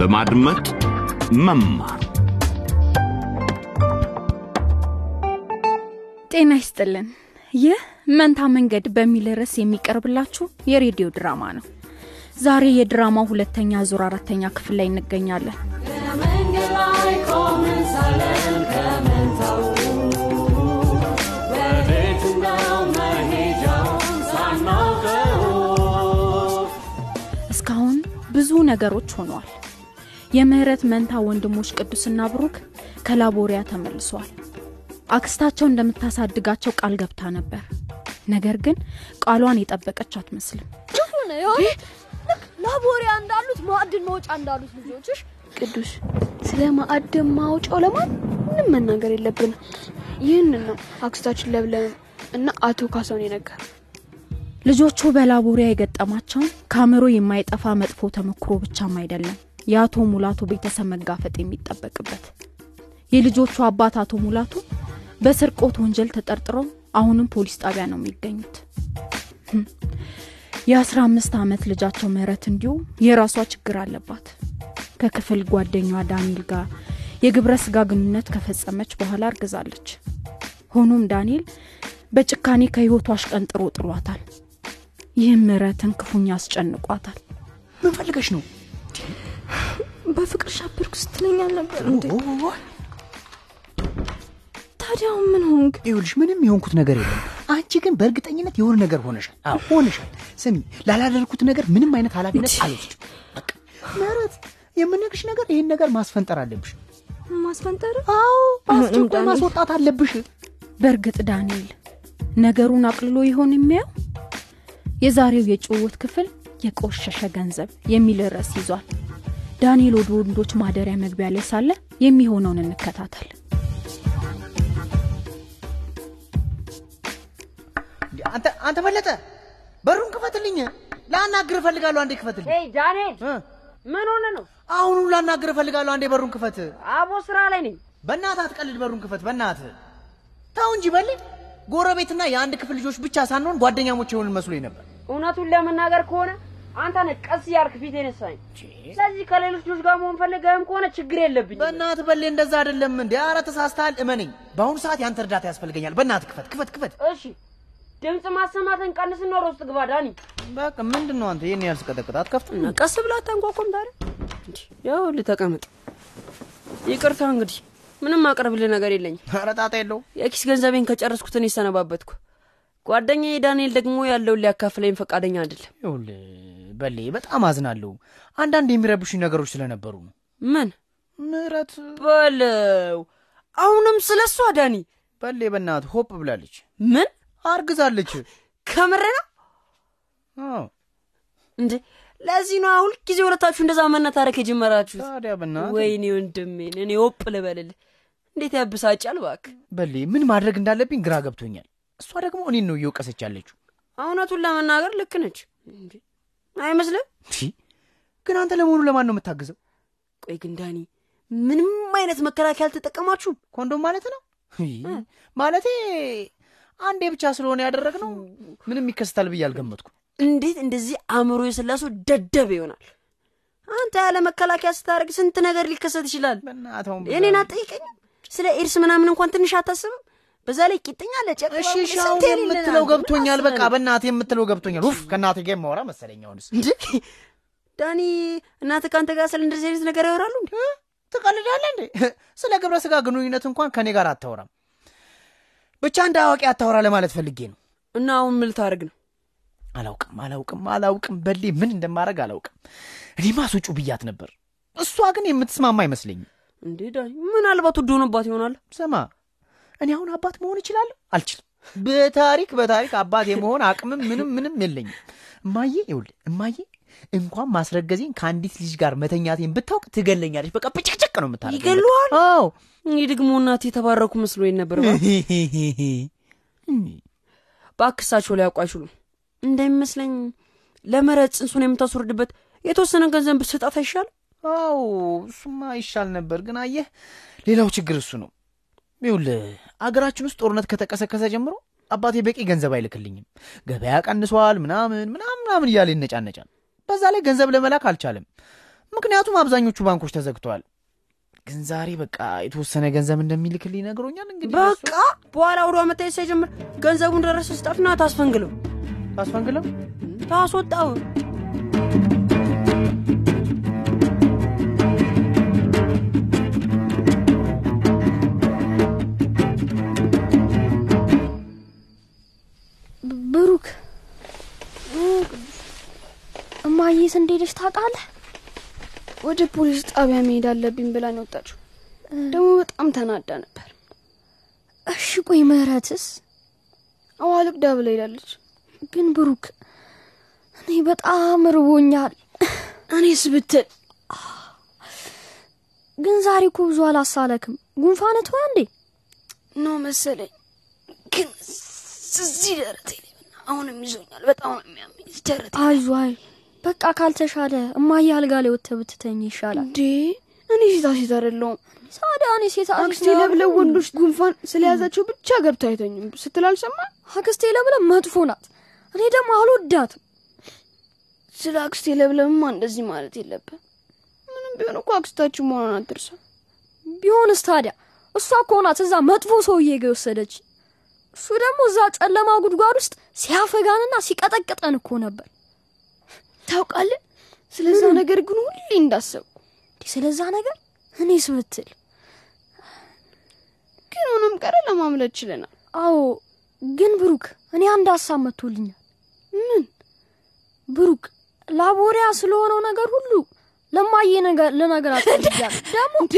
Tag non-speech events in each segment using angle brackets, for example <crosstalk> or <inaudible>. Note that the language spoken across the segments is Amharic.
በማድመጥ መማር ጤና ይስጥልን። ይህ መንታ መንገድ በሚል ርዕስ የሚቀርብላችሁ የሬዲዮ ድራማ ነው። ዛሬ የድራማው ሁለተኛ ዙር አራተኛ ክፍል ላይ እንገኛለን። እስካሁን ብዙ ነገሮች ሆነዋል። የምህረት መንታ ወንድሞች ቅዱስና ብሩክ ከላቦሪያ ተመልሰዋል። አክስታቸው እንደምታሳድጋቸው ቃል ገብታ ነበር። ነገር ግን ቃሏን የጠበቀች አትመስልም። ላቦሪያ እንዳሉት ማዕድን ማውጫ እንዳሉት ልጆችሽ ቅዱስ ስለ ማዕድን ማውጫው ለማንም መናገር የለብን ይህንን ነው አክስታችን ለብለም እና አቶ ካሳውን የነገር ልጆቹ በላቦሪያ የገጠማቸውን ከአእምሮ የማይጠፋ መጥፎ ተሞክሮ ብቻም አይደለም የአቶ ሙላቱ ቤተሰብ መጋፈጥ የሚጠበቅበት የልጆቹ አባት አቶ ሙላቱ በስርቆት ወንጀል ተጠርጥረው አሁንም ፖሊስ ጣቢያ ነው የሚገኙት። የአስራ አምስት ዓመት ልጃቸው ምህረት እንዲሁ የራሷ ችግር አለባት። ከክፍል ጓደኛዋ ዳንኤል ጋር የግብረ ስጋ ግንኙነት ከፈጸመች በኋላ እርግዛለች። ሆኖም ዳንኤል በጭካኔ ከህይወቷ አሽቀንጥሮ ጥሏታል። ይህም ምህረትን ክፉኛ አስጨንቋታል። ምን ፈልገሽ ነው? በፍቅር ሻበርኩ ስትለኛል ነበር ታዲያው ምን ሆንክ ይኸውልሽ ምንም የሆንኩት ነገር የለም። አንቺ ግን በእርግጠኝነት የሆነ ነገር ሆነሻል። አዎ ሆነሻል። ስሚ፣ ላላደርኩት ነገር ምንም አይነት ኃላፊነት አልወስድም። በቃ ምህረት፣ የምነግርሽ ነገር ይሄን ነገር ማስፈንጠር አለብሽ። ማስፈንጠር አዎ በአስቸኳይ ዳንኤል። ማስወጣት አለብሽ። በእርግጥ ዳንኤል ነገሩን አቅልሎ ይሆን የሚያው? የዛሬው የጭውውት ክፍል የቆሸሸ ገንዘብ የሚል ርዕስ ይዟል። ዳንኤል ወደ ወንዶች ማደሪያ መግቢያ ላይ ሳለ የሚሆነውን እንከታተል። አንተ አንተ በለጠ በሩን ክፈትልኝ። ላናግር እፈልጋለሁ። አንዴ ክፈትልኝ። ሄይ ዳንኤል እ? ምን ሆነ ነው? አሁኑ ላናግር እፈልጋለሁ። አንዴ በሩን ክፈት። አቦ ስራ ላይ ነኝ። በእናትህ አትቀልድ። በሩን ክፈት በእናትህ። ተው እንጂ በል። ጎረቤትና የአንድ ክፍል ልጆች ብቻ ሳንሆን ጓደኛሞች የሆንን መስሎኝ ነበር። እውነቱን ለመናገር ከሆነ አንተ ነህ ቀስ እያልክ ፊት የነሳኝ። ስለዚህ ከሌሎች ልጆች ጋር መሆን ፈልገህም ከሆነ ችግር የለብኝም። በእናትህ በሌ እንደዛ አይደለም እንዴ? ኧረ ተሳስተሃል፣ እመነኝ። በአሁኑ ሰዓት ያንተ እርዳታ ያስፈልገኛል። በእናትህ ክፈት ክፈት ክፈት። እሺ ድምፅ ማሰማትን ቀንስና ወደ ውስጥ ግባ ዳኒ። በቃ ምንድን ነው አንተ ይህን ያህል ስቀጠቅጥ አትከፍትም? ቀስ ብላ አታንኳኳም ታዲያ? ያው ልተቀመጥ። ይቅርታ እንግዲህ ምንም አቅርብልህ ነገር የለኝም። ኧረ ጣጣ የለውም። የኪስ ገንዘቤን ከጨረስኩት እኔ ሰነባበትኩ። ጓደኛዬ ዳንኤል ደግሞ ያለውን ሊያካፍለኝ ፈቃደኛ አይደለም። ይኸውልህ በሌ በጣም አዝናለሁ። አንዳንድ የሚረብሹኝ ነገሮች ስለነበሩ ነው። ምን ምህረት በለው አሁንም ስለ እሷ ዳኒ በሌ በእናትህ ሆፕ ብላለች፣ ምን አርግዛለች። ከምር ነው እንዴ? ለዚህ ነው ሁል ጊዜ ሁለታችሁ እንደዛ መነታረክ የጀመራችሁት? ታዲያ ወይኔ ወንድሜን እኔ ወጥ ልበልልህ፣ እንዴት ያብሳጫል እባክህ። በሌ ምን ማድረግ እንዳለብኝ ግራ ገብቶኛል። እሷ ደግሞ እኔን ነው እየወቀሰች ያለችው። እውነቱን ለመናገር ልክ ነች? አይመስልም? ግን አንተ ለመሆኑ ለማን ነው የምታግዘው? ቆይ ግን ዳኒ ምንም አይነት መከላከያ አልተጠቀማችሁም? ኮንዶም ማለት ነው ማለቴ አንዴ ብቻ ስለሆነ ያደረግነው ምንም ይከሰታል ብዬ አልገመትኩም። እንዴት እንደዚህ አእምሮ የስላሱ ደደብ ይሆናል? አንተ ያለ መከላከያ ስታደርግ ስንት ነገር ሊከሰት ይችላል። እኔን አትጠይቀኝም? ስለ ኤድስ ምናምን እንኳን ትንሽ አታስብም? በዛ ላይ ቂጥኝ አለ ጨብጥ እሺ እሺ አሁን የምትለው ገብቶኛል። በቃ በእናትህ የምትለው ገብቶኛል። ኡፍ ከእናትህ ጋር የማወራ መሰለኝ። አሁንስ ዳኒ እናትህ ከአንተ ጋር ስለ እንደዚህ አይነት ነገር ያወራሉ እንዴ? እ? ትቀልዳለህ እንዴ? ስለ ግብረ ስጋ ግንኙነት እንኳን ከኔ ጋር አታወራም። ብቻ እንደ አዋቂ አታወራ ለማለት ፈልጌ ነው። እና አሁን ምን ልታደርግ ነው? አላውቅም አላውቅም አላውቅም በሌ ምን እንደማደርግ አላውቅም። እኔማ አስወጩ ብያት ነበር። እሷ ግን የምትስማማ አይመስለኝም። እንዴ ዳኒ ምናልባት ውድ ሆኖባት ይሆናል። ስማ እኔ አሁን አባት መሆን እችላለሁ? አልችልም። በታሪክ በታሪክ አባት የመሆን አቅምም ምንም ምንም የለኝም። እማዬ ይኸውልህ እማዬ እንኳን ማስረገዜን ከአንዲት ልጅ ጋር መተኛቴን ብታውቅ ትገለኛለች። በቃ ብጭቅጭቅ ነው የምታደርገው። ይገሉሃል? አዎ ይህ ደግሞ እናት የተባረኩ መስሎኝ ነበር። በአክሳቸው <laughs> ላይ ያውቁ አይችሉም። እንደሚመስለኝ ለመረጥ ጽንሱን የምታስወርድበት የተወሰነ ገንዘብ ብትሰጣት አይሻል? አዎ እሱማ ይሻል ነበር። ግን አየህ ሌላው ችግር እሱ ነው። ይኸውልህ አገራችን ውስጥ ጦርነት ከተቀሰቀሰ ጀምሮ አባቴ በቂ ገንዘብ አይልክልኝም። ገበያ ቀንሷል፣ ምናምን ምናምን ምናምን እያለ ይነጫነጫል። በዛ ላይ ገንዘብ ለመላክ አልቻለም። ምክንያቱም አብዛኞቹ ባንኮች ተዘግተዋል። ግን ዛሬ በቃ የተወሰነ ገንዘብ እንደሚልክልኝ ነግሮኛል። እንግዲህ በቃ በኋላ ወደ መታየት ሳይጀምር ገንዘቡን ደረሰ ስጣትና ታስፈንግለው ታስፈንግለው ታስወጣው። ወደ ፖሊስ ጣቢያ መሄድ አለብኝ ብላ ነው የወጣችው። ደግሞ በጣም ተናዳ ነበር። እሺ ቆይ ምህረትስ? አዋ ልቅዳ ብላ ሄዳለች። ግን ብሩክ እኔ በጣም ርቦኛል። እኔስ ብትል ግን ዛሬ እኮ ብዙ አላሳለክም። ጉንፋን ትሆ እንዴ? ነው መሰለኝ። ግን እዚህ ደረቴ አሁንም ይዞኛል። በጣም ነው የሚያመኝ ደረቴ። አይዞ አይ በቃ ካልተሻለ እማዬ አልጋ ላይ ወጥተህ ብትተኝ ይሻላል። እንዴ እኔ ሴታ ሴት አይደለሁም። ሳዲያ እኔ ሴት አክስቴ ለብለው ወንዶች ጉንፋን ስለያዛቸው ብቻ ገብቶ አይተኙም ስትል አልሰማህም? አክስቴ ለብለ መጥፎ ናት። እኔ ደግሞ አልወዳትም። ስለ አክስቴ ለብለምማ እንደዚህ ማለት የለብን። ምንም ቢሆን እኮ አክስታችን መሆኗን አትርሳ። ቢሆንስ ታዲያ እሷ እኮ ናት እዛ መጥፎ ሰውዬ ጋ የወሰደች። እሱ ደግሞ እዛ ጨለማ ጉድጓድ ውስጥ ሲያፈጋንና ሲቀጠቅጠን እኮ ነበር። ታውቃለህ? ስለዛ ነገር ግን ሁሌ እንዳሰብኩ ስለዛ ነገር እኔስ ብትል ግን ሆኖም ቀረ ለማምለጥ ችለናል። አዎ፣ ግን ብሩክ እኔ አንድ ሀሳብ መጥቶልኛል። ምን ብሩክ ላቦሪያ ስለሆነው ነገር ሁሉ ለማየ ነገር ለነገር አትፈልጋል <laughs> ደግሞ እንዴ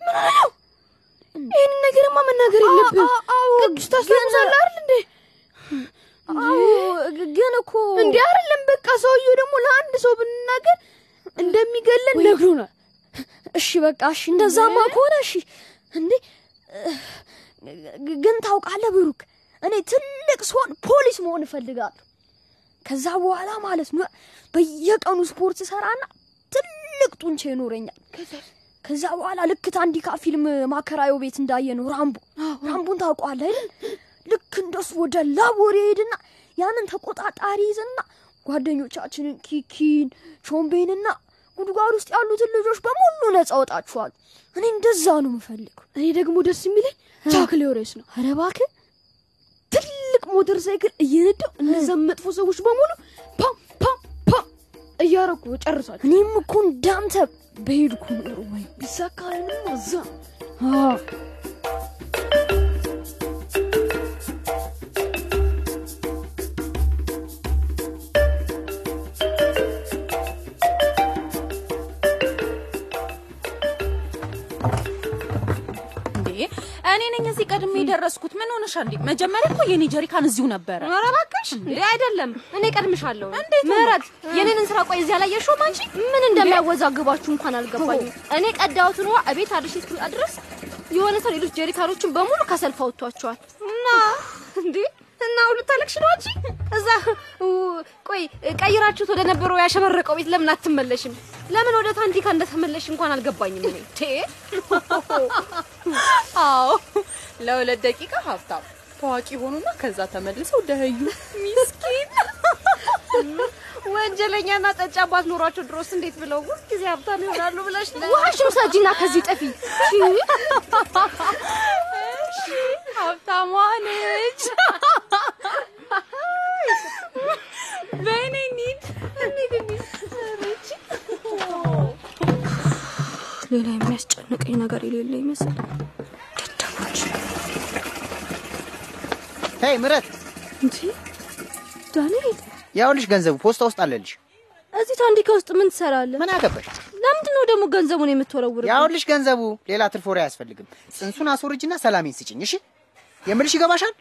ምን ነው? ይህንን ነገርማ መናገር የለብን። አዎ፣ ቅዱስ ታስታውሳለህ አይደል እንዴ? አዎ፣ ግን እኮ እንዴ አይደለም። በቃ ሰውየው ደግሞ ለአንድ ሰው ብንናገር እንደሚገለን ነግሮናል። እሺ በቃ እሺ፣ እንደዛማ ከሆነ እሺ። እንዴ ግን ታውቃለህ ብሩክ፣ እኔ ትልቅ ስሆን ፖሊስ መሆን እፈልጋለሁ። ከዛ በኋላ ማለት ነው በየቀኑ ስፖርት ሰራና ትልቅ ጡንቻ ይኖረኛል። ከዛ በኋላ ልክ ታንዲካ ፊልም ማከራዮ ቤት እንዳየ ነው ራምቦ ራምቦን ታውቀዋለህ አይደል? ልክ እንደሱ ወደ ላቦሬ ሄድና ያንን ተቆጣጣሪ ይዝና ጓደኞቻችንን ኪኪን፣ ሾምቤንና ጉድጓድ ውስጥ ያሉትን ልጆች በሙሉ ነጻ ወጣችኋል። እኔ እንደዛ ነው የምፈልገው። እኔ ደግሞ ደስ የሚለኝ ቻክ ኖሪስ ነው። ኧረ እባክህ ትልቅ ሞተር ሳይክል እየነዳው እነዛን መጥፎ ሰዎች በሙሉ ፓም ፓም ፓም እያረኩ ጨርሳቸው። እኔም እኮ እንዳንተ በሄድኩ ወይ ቢሳካልንም እዛ የደረስኩት። ምን ሆነሻ እንዴ? መጀመሪያ እኮ የኔ ጀሪካን እዚሁ ነበረ። ኧረ እባክሽ አይደለም፣ እኔ ቀድምሻለሁ። እንዴት? ምህረት የኔንን ስራ ቆይ እዚያ አላየሽውም አንቺ? ምን እንደሚያወዛግባችሁ እንኳን አልገባኝም። እኔ ቀዳሁትን ውሃ እቤት አድርሼ እስክመጣ ድረስ የሆነ ሰው ሌሎች ጀሪካኖችን በሙሉ ከሰልፍ አውጥቷቸዋል። እና እንዴ እና ሁሉ ታለቅሽ ነው አንቺ? እዛ ቆይ ቀይራችሁት ወደ ነበረው ያሸበረቀው ቤት ለምን አትመለሽም? ለምን ወደ ታንቲካ እንደተመለሽ እንኳን አልገባኝም። እኔ ቴ አዎ ለሁለት ደቂቃ ሀብታም ታዋቂ ሆኑና ከዛ ተመልሰው ደህዩ። ሚስኪን ወንጀለኛና ጠጫ አባት ኖሯቸው ድሮስ እንዴት ብለው ሁልጊዜ ሀብታም ይሆናሉ ብለሽ ነው? ውሃሽን ውሰጂና ከዚህ ጥፊ። እሺ ሀብታሟ ነች። በእኔ ኒድ ሌላ የሚያስጨንቀኝ ነገር የሌለ ይመስል ደደቦች ሄይ ምረት፣ እንጂ ዳንኤል ያውልሽ ገንዘቡ ፖስታ ውስጥ አለልሽ። እዚህ ታንዲካ ውስጥ ምን ትሰራለህ? ምን አገባሽ? ለምንድን ነው ደግሞ ገንዘቡን የምትወረውር? ያውልሽ ገንዘቡ ሌላ ትርፍ ወሬ አያስፈልግም። ጽንሱን አስወርጅና ሰላሜን ስጭኝ። እሺ የምልሽ ይገባሻል?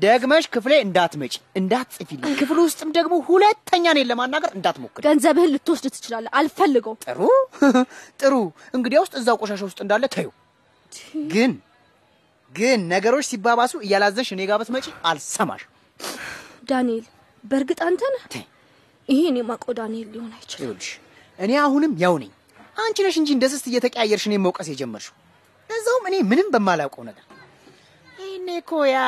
ደግመሽ ክፍሌ እንዳትመጪ እንዳትጽፊልኝ። ክፍል ውስጥም ደግሞ ሁለተኛ እኔን ለማናገር እንዳትሞክሪ። ገንዘብህን ልትወስድ ትችላለህ። አልፈልገው። ጥሩ <laughs> ጥሩ። እንግዲያ ውስጥ እዛው ቆሻሻ ውስጥ እንዳለ ተዩ። ግን ግን ነገሮች ሲባባሱ እያላዘንሽ እኔ ጋር ብትመጪ አልሰማሽ። ዳንኤል፣ በእርግጥ አንተ ነህ? ይሄ እኔ ማውቀው ዳንኤል ሊሆን አይችልም። እኔ አሁንም ያው ነኝ። አንቺ ነሽ እንጂ እንደ ስስት እየተቀያየርሽ እኔን መውቀስ የጀመርሽው። ለዛውም እኔ ምንም በማላውቀው ነገር። ይሄኔ እኮ ያ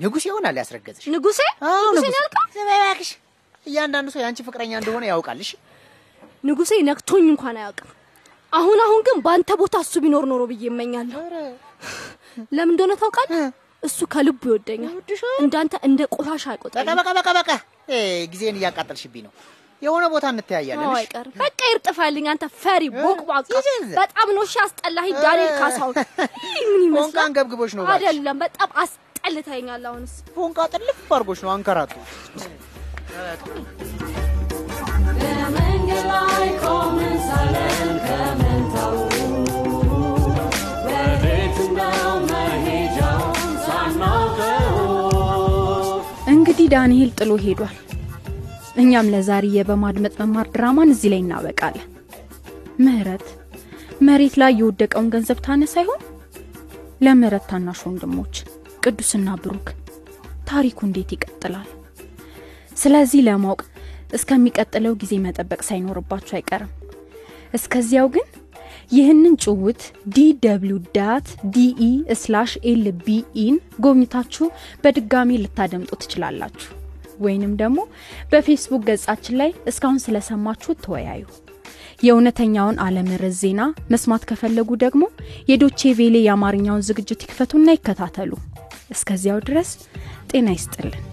ንጉሥ ይሆናል ያስረገዝሽ። ንጉሴ በይ እባክሽ። እያንዳንዱ ሰው የአንቺ ፍቅረኛ እንደሆነ ያውቃልሽ። ንጉሴ ነክቶኝ እንኳን አያውቅም። አሁን አሁን ግን በአንተ ቦታ እሱ ቢኖር ኖሮ ብዬ እመኛለሁ። ለምን እንደሆነ ታውቃለህ? እሱ ከልቡ ይወደኛል። እንዳንተ እንደ ቆሻሻ በቃ አይቆጥረኝም። በቃ በቃ በቃ ጊዜን እያቃጠልሽብኝ ነው። የሆነ ቦታ እንተያያለን።? አይቀርም። በቃ ይርጥፋልኝ አንተ ፈሪ ቦቅቧቃ። በጣም ነው እሺ አስጠላኸኝ ዳንኤል ካሳሁን። <laughs> ምን ይመስላል? ፎንቃን ገብግቦች ነው አይደለም በጣም አስጠልተኸኛል። አሁንስ ፎንቃ ጥልፍ አድርጎች ነው አንከራቱ። በመንገድ ላይ ቆመን ሳለን ከመንታው ወዴት ነው መሄጃውን ሳናውቀው እንግዲህ ዳንኤል ጥሎ ሄዷል። እኛም ለዛሬ የበማድመጥ መማር ድራማን እዚህ ላይ እናበቃለን። ምህረት መሬት ላይ የወደቀውን ገንዘብ ታነሳ ይሆን? ለምህረት ታናሽ ወንድሞች ቅዱስና ብሩክ ታሪኩ እንዴት ይቀጥላል? ስለዚህ ለማወቅ እስከሚቀጥለው ጊዜ መጠበቅ ሳይኖርባችሁ አይቀርም። እስከዚያው ግን ይህንን ጭውውት DW dot DE slash LBE ን ጎብኝታችሁ በድጋሚ ልታደምጡ ትችላላችሁ። ወይንም ደግሞ በፌስቡክ ገጻችን ላይ እስካሁን ስለሰማችሁት ተወያዩ። የእውነተኛውን ዓለምርስ ዜና መስማት ከፈለጉ ደግሞ የዶቼ ቬሌ የአማርኛውን ዝግጅት ይክፈቱና ይከታተሉ። እስከዚያው ድረስ ጤና ይስጥልን።